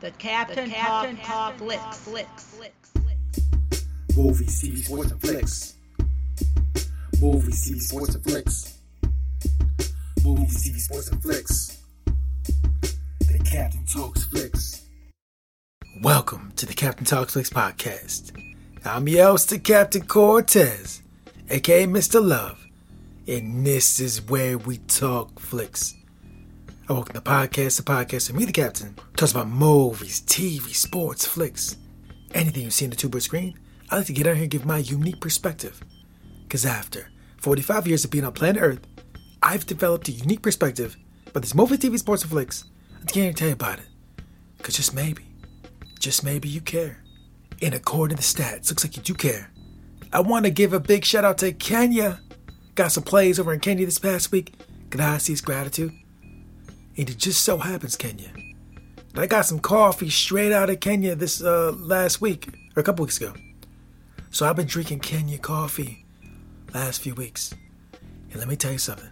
The Captain, the Captain Talk, Talk Flicks. Flicks. Flicks. Movies, TV, sports, and flicks. Movies, TV, sports, and flicks. Movies, TV, sports, and flicks. The Captain Talks Flicks. Welcome to the Captain Talks Flicks podcast. I'm your host, the Captain Quartez, aka Mr. Love, and this is where we talk flicks. I welcome the podcast, the podcast, and me, the captain, talks about movies, TV, sports, flicks, anything you see on the two-bird screen. I like to get out here and give my unique perspective. Because after 45 years of being on planet Earth, I've developed a unique perspective about these movies, TV, sports, and flicks. I can't even tell you about it. Because just maybe, just maybe you care. And according to the stats, looks like you do care. I want to give a big shout out to Kenya. Got some plays over in Kenya this past week. Gracias, gratitude. And it just so happens, Kenya, I got some coffee straight out of Kenya this uh, last week, or a couple weeks ago. So I've been drinking Kenya coffee last few weeks. And let me tell you something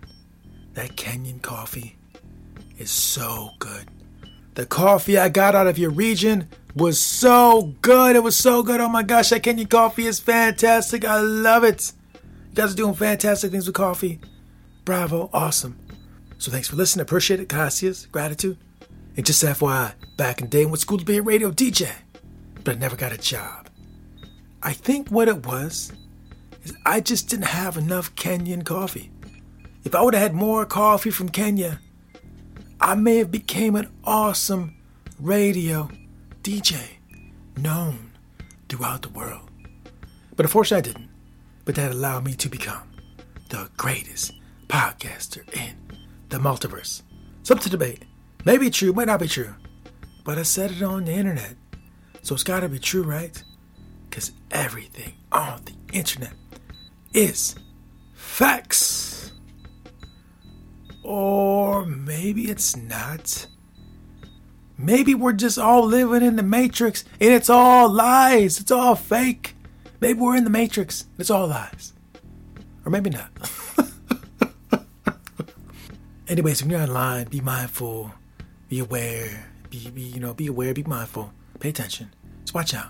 that Kenyan coffee is so good. The coffee I got out of your region was so good. It was so good. Oh my gosh, that Kenyan coffee is fantastic. I love it. You guys are doing fantastic things with coffee. Bravo. Awesome. So thanks for listening. Appreciate it. Gracias. Gratitude. And just FYI, back in the day, I went school to be a radio DJ, but I never got a job. I think what it was is I just didn't have enough Kenyan coffee. If I would have had more coffee from Kenya, I may have became an awesome radio DJ known throughout the world. But unfortunately I didn't. But that allowed me to become the greatest podcaster in the multiverse. Something to debate. Maybe true, might not be true. But I said it on the internet. So it's gotta be true, right? Because everything on the internet is facts. Or maybe it's not. Maybe we're just all living in the matrix and it's all lies. It's all fake. Maybe we're in the matrix. It's all lies. Or maybe not. Anyways, when you're online, be mindful, be aware, be, be you know, be aware, be mindful, pay attention. Just watch out.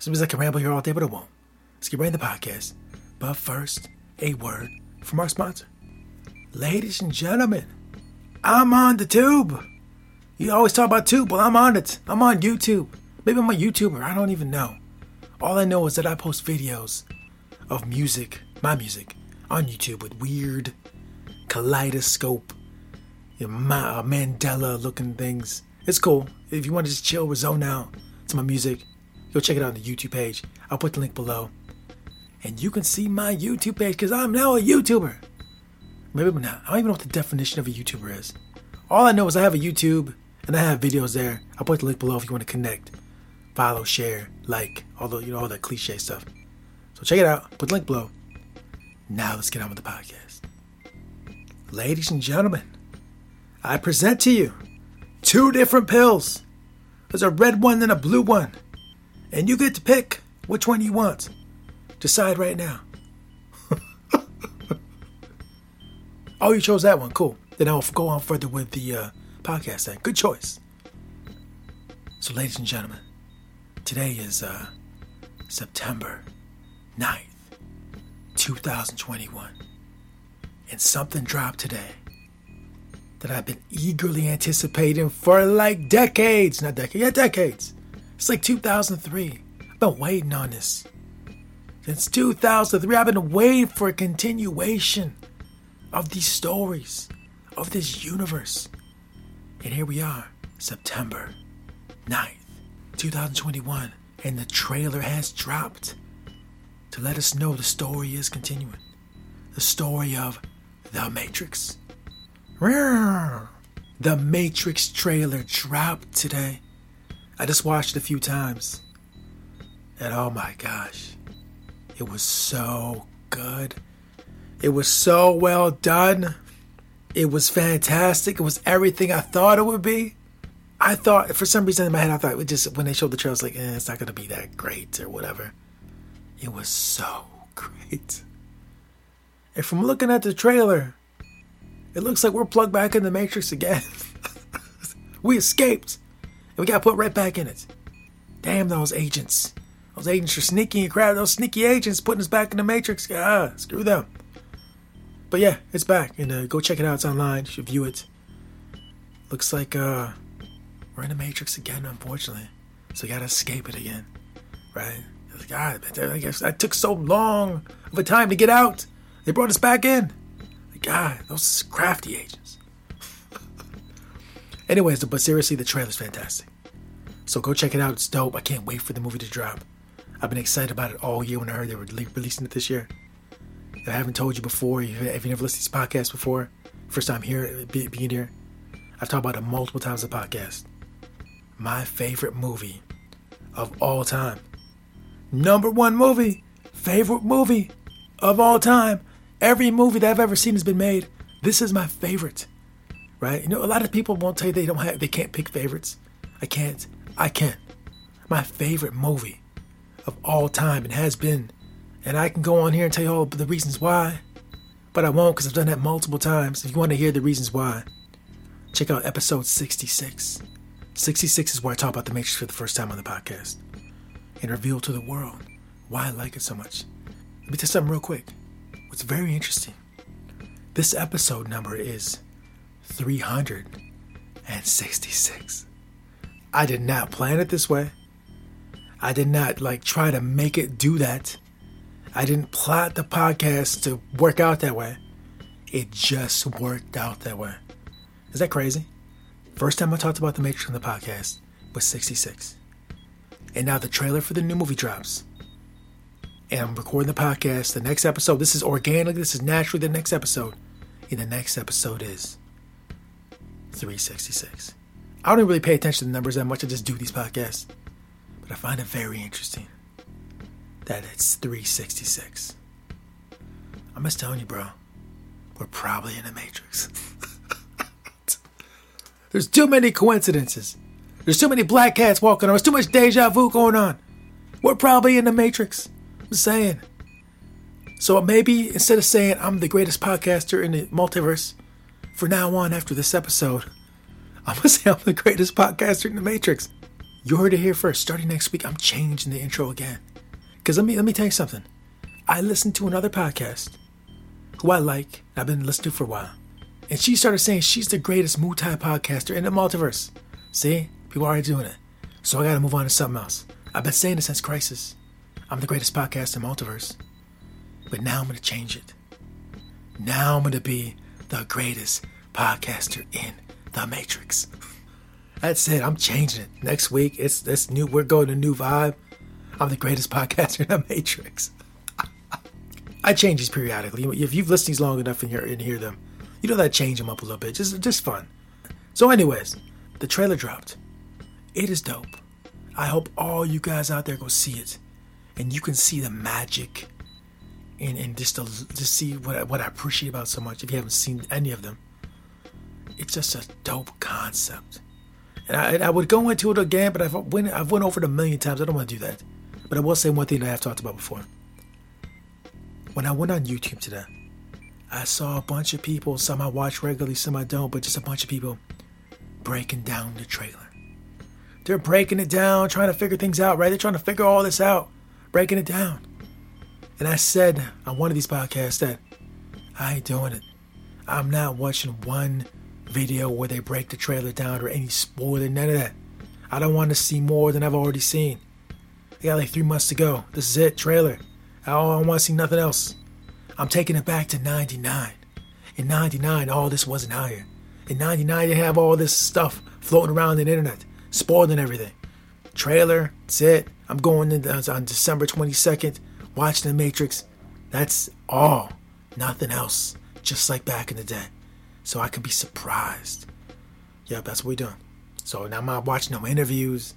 Sometimes I can ramble here all day, but I won't. Let's get right into the podcast. But first, a word from our sponsor. Ladies and gentlemen, I'm on the tube. You always talk about tube. Well, I'm on it. I'm on YouTube. Maybe I'm a YouTuber. I don't even know. All I know is that I post videos of music, my music, on YouTube with weird kaleidoscope, your know, uh, mandala looking things. It's cool. If you want to just chill or zone out to my music, go check it out on the YouTube page. I'll put the link below. And you can see my YouTube page because I'm now a YouTuber. Maybe not. I don't even know what the definition of a YouTuber is. All I know is I have a YouTube and I have videos there. I'll put the link below if you want to connect, follow, share, like, all the you know all that cliche stuff. So check it out. Put the link below. Now let's get on with the podcast. Ladies and gentlemen, I present to you two different pills. There's a red one and a blue one. And you get to pick which one you want. Decide right now. oh, you chose that one. Cool. Then I'll go on further with the uh, podcast then. Good choice. So, ladies and gentlemen, today is uh, September 9th, 2021. And something dropped today that I've been eagerly anticipating for like decades. Not decades, yeah, decades. It's like 2003. I've been waiting on this. Since 2003, I've been waiting for a continuation of these stories, of this universe. And here we are, September 9th, 2021, and the trailer has dropped to let us know the story is continuing. The story of the Matrix. The Matrix trailer dropped today. I just watched it a few times. And oh my gosh, it was so good. It was so well done. It was fantastic. It was everything I thought it would be. I thought, for some reason in my head, I thought it just when they showed the trailer, I was like, eh, it's not going to be that great or whatever. It was so great. And from looking at the trailer, it looks like we're plugged back in the Matrix again. we escaped. And we got put right back in it. Damn those agents. Those agents are sneaky and crap. Those sneaky agents putting us back in the Matrix. Ah, screw them. But yeah, it's back. And uh, go check it out. It's online. You should view it. Looks like uh, we're in the Matrix again, unfortunately. So we gotta escape it again. Right? God, I guess that took so long of a time to get out. They brought us back in. God, those crafty agents. Anyways, but seriously, the trailer's fantastic. So go check it out. It's dope. I can't wait for the movie to drop. I've been excited about it all year when I heard they were releasing it this year. If I haven't told you before, if you've never listened to these podcasts before, first time here, being here, I've talked about it multiple times in the podcast. My favorite movie of all time. Number one movie, favorite movie of all time. Every movie that I've ever seen has been made. This is my favorite. Right? You know, a lot of people won't tell you they don't have they can't pick favorites. I can't. I can. My favorite movie of all time and has been. And I can go on here and tell you all the reasons why. But I won't because I've done that multiple times. If you want to hear the reasons why, check out episode 66. 66 is where I talk about the Matrix for the first time on the podcast and reveal to the world why I like it so much. Let me tell you something real quick. What's very interesting. This episode number is 366. I did not plan it this way. I did not like try to make it do that. I didn't plot the podcast to work out that way. It just worked out that way. Is that crazy? First time I talked about the Matrix on the podcast was 66. And now the trailer for the new movie drops. And I'm recording the podcast. The next episode, this is organic, this is naturally the next episode. And the next episode is 366. I don't really pay attention to the numbers that much. I just do these podcasts. But I find it very interesting that it's 366. I'm just telling you, bro. We're probably in the Matrix. There's too many coincidences. There's too many black cats walking around. There's too much deja vu going on. We're probably in the Matrix. I'm saying. So maybe instead of saying I'm the greatest podcaster in the multiverse, for now on after this episode, I'm gonna say I'm the greatest podcaster in the Matrix. You heard it here first. Starting next week, I'm changing the intro again. Cause let me let me tell you something. I listened to another podcast who I like, I've been listening to for a while. And she started saying she's the greatest multi podcaster in the multiverse. See? People are already doing it. So I gotta move on to something else. I've been saying it since Crisis. I'm the greatest podcast in multiverse. But now I'm gonna change it. Now I'm gonna be the greatest podcaster in the Matrix. That's it. I'm changing it. Next week, it's this new. We're going to new vibe. I'm the greatest podcaster in the Matrix. I change these periodically. If you've listened these long enough and hear hear them, you know that change them up a little bit. Just just fun. So, anyways, the trailer dropped. It is dope. I hope all you guys out there go see it, and you can see the magic, and and just to just see what I, what I appreciate about so much. If you haven't seen any of them, it's just a dope concept. And I, I would go into it again, but I've went, I've went over it a million times. I don't want to do that. But I will say one thing that I've talked about before. When I went on YouTube today, I saw a bunch of people, some I watch regularly, some I don't, but just a bunch of people breaking down the trailer. They're breaking it down, trying to figure things out, right? They're trying to figure all this out, breaking it down. And I said on one of these podcasts that I ain't doing it. I'm not watching one video where they break the trailer down or any spoiler, none of that. I don't want to see more than I've already seen. I got like three months to go. This is it, trailer. I don't want to see nothing else. I'm taking it back to 99. In 99, all this wasn't here. In 99, they have all this stuff floating around the internet, spoiling everything. Trailer, that's it. I'm going in, uh, on December 22nd, watching The Matrix. That's all. Nothing else. Just like back in the day so I can be surprised. Yep, that's what we're doing. So now I'm not watching no interviews.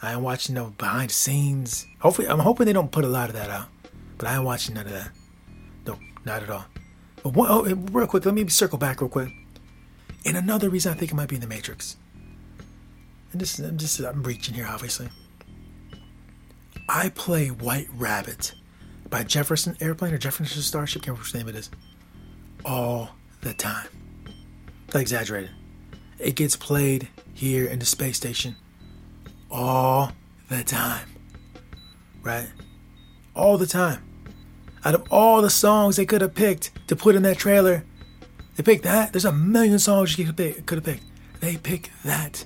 I ain't watching no behind the scenes. Hopefully, I'm hoping they don't put a lot of that out. But I ain't watching none of that. No, not at all. But one, oh, real quick, let me circle back real quick. And another reason I think it might be in the Matrix. And this, I'm just, I'm reaching here, obviously. I play White Rabbit by Jefferson Airplane or Jefferson Starship, can't remember which name it is, all the time. Not exaggerated. It gets played here in the space station all the time. Right? All the time. Out of all the songs they could have picked to put in that trailer, they picked that. There's a million songs you could have picked. Could have picked. They picked that.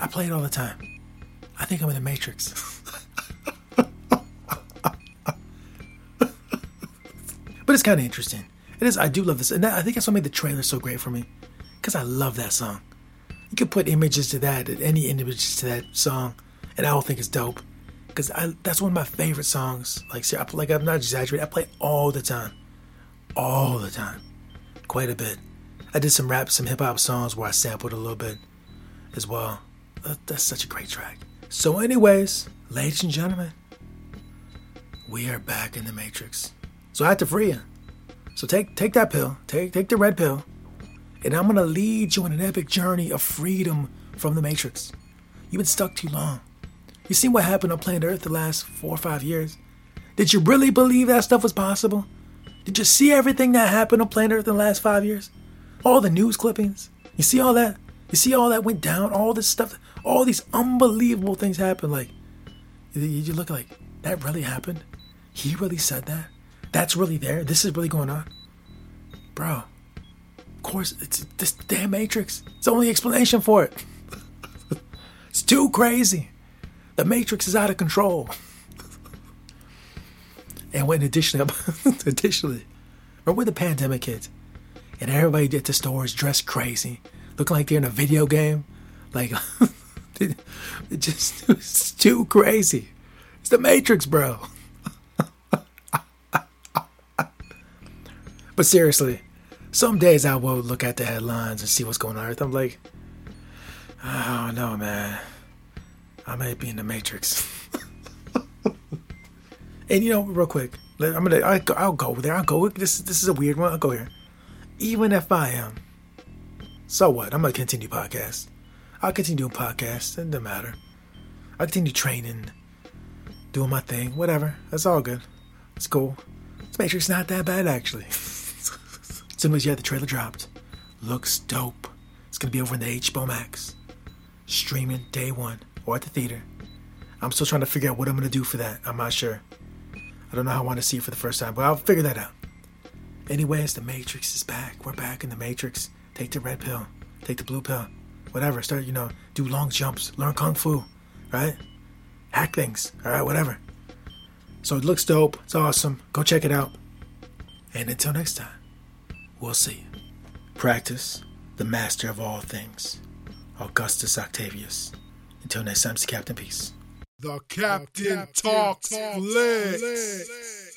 I play it all the time. I think I'm in the Matrix. but it's kind of interesting. It is. I do love this, and that, I think that's what made the trailer so great for me, because I love that song. You could put images to that, any images to that song, and I will think it's dope. Because I that's one of my favorite songs. Like, see, I, like I'm not exaggerating. I play all the time, all the time, quite a bit. I did some rap, some hip hop songs where I sampled a little bit as well. That's such a great track. So, anyways, ladies and gentlemen, we are back in the Matrix. So I had to free you. So take take that pill, take take the red pill, and I'm gonna lead you on an epic journey of freedom from the Matrix. You've been stuck too long. You seen what happened on planet Earth the last four or five years? Did you really believe that stuff was possible? Did you see everything that happened on planet Earth in the last five years? All the news clippings? You see all that? You see all that went down? All this stuff, all these unbelievable things happened. Like, you look like, that really happened? He really said that? That's really there? This is really going on? Bro, of course, it's this damn Matrix. It's the only explanation for it. it's too crazy. The Matrix is out of control. and when additionally, additionally, remember when the pandemic hit and everybody at the stores dressed crazy, looking like they're in a video game? Like, it, just it's too crazy. It's the Matrix, bro. But seriously, some days I will look at the headlines and see what's going on Earth. I'm like, oh, I don't know, man. I might be in the Matrix. and you know, real quick, I'm gonna, I, I'll go there. I'll go. This, this is a weird one. I'll go here. Even if I am, so what? I'm gonna continue podcast. I'll continue doing podcasts. It doesn't matter. I'll continue training, doing my thing, whatever. That's all good. It's cool. This Matrix not that bad actually. as yeah, the trailer dropped. Looks dope. It's gonna be over in the HBO Max. Streaming day one or at the theater. I'm still trying to figure out what I'm gonna do for that. I'm not sure. I don't know how I want to see it for the first time, but I'll figure that out. Anyways, the Matrix is back. We're back in the Matrix. Take the red pill, take the blue pill, whatever. Start, you know, do long jumps, learn kung fu, right? Hack things, all right, whatever. So it looks dope. It's awesome. Go check it out. And until next time. We'll see. Practice, the master of all things, Augustus Octavius. Until next time, it's Captain Peace. The Captain, the Captain talks, talks flicks.